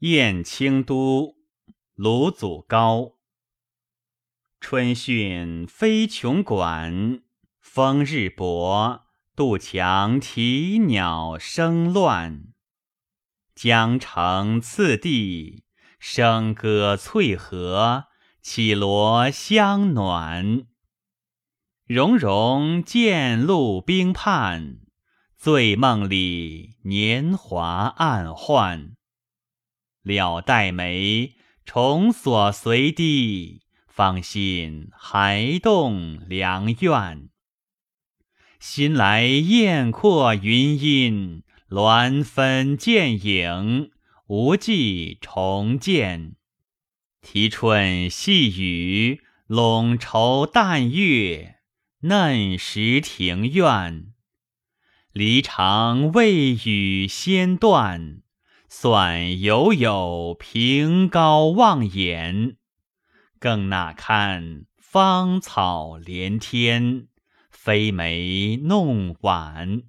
燕清都，鲁祖高。春讯飞琼馆，风日薄，杜墙啼鸟声乱。江城次第，笙歌翠河，绮罗香暖。融融渐露冰畔，醉梦里年华暗换。了黛眉，重锁随堤，芳心还动良愿。新来雁阔云阴，鸾分剑影，无计重见。啼春细雨，笼愁淡月，嫩时庭院。离肠未语先断。算犹有凭高望眼，更那堪芳草连天，飞梅弄晚。